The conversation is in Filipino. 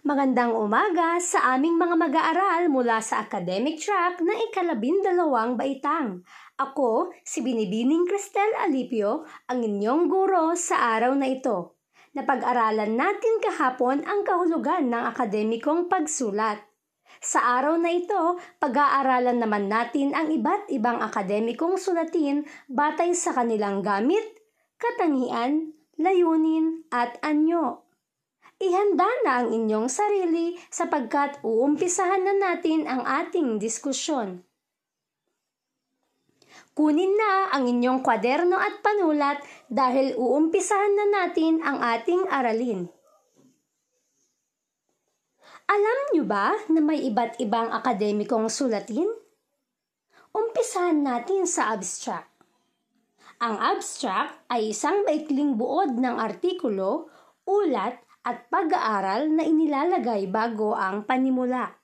Magandang umaga sa aming mga mag-aaral mula sa academic track ng ikalabindalawang baitang. Ako, si Binibining Cristel Alipio, ang inyong guro sa araw na ito. Napag-aralan natin kahapon ang kahulugan ng akademikong pagsulat. Sa araw na ito, pag-aaralan naman natin ang iba't ibang akademikong sulatin batay sa kanilang gamit, katangian, layunin at anyo. Ihanda na ang inyong sarili sapagkat uumpisahan na natin ang ating diskusyon. Kunin na ang inyong kwaderno at panulat dahil uumpisahan na natin ang ating aralin. Alam nyo ba na may iba't ibang akademikong sulatin? Umpisahan natin sa abstract. Ang abstract ay isang maikling buod ng artikulo, ulat at pag-aaral na inilalagay bago ang panimula.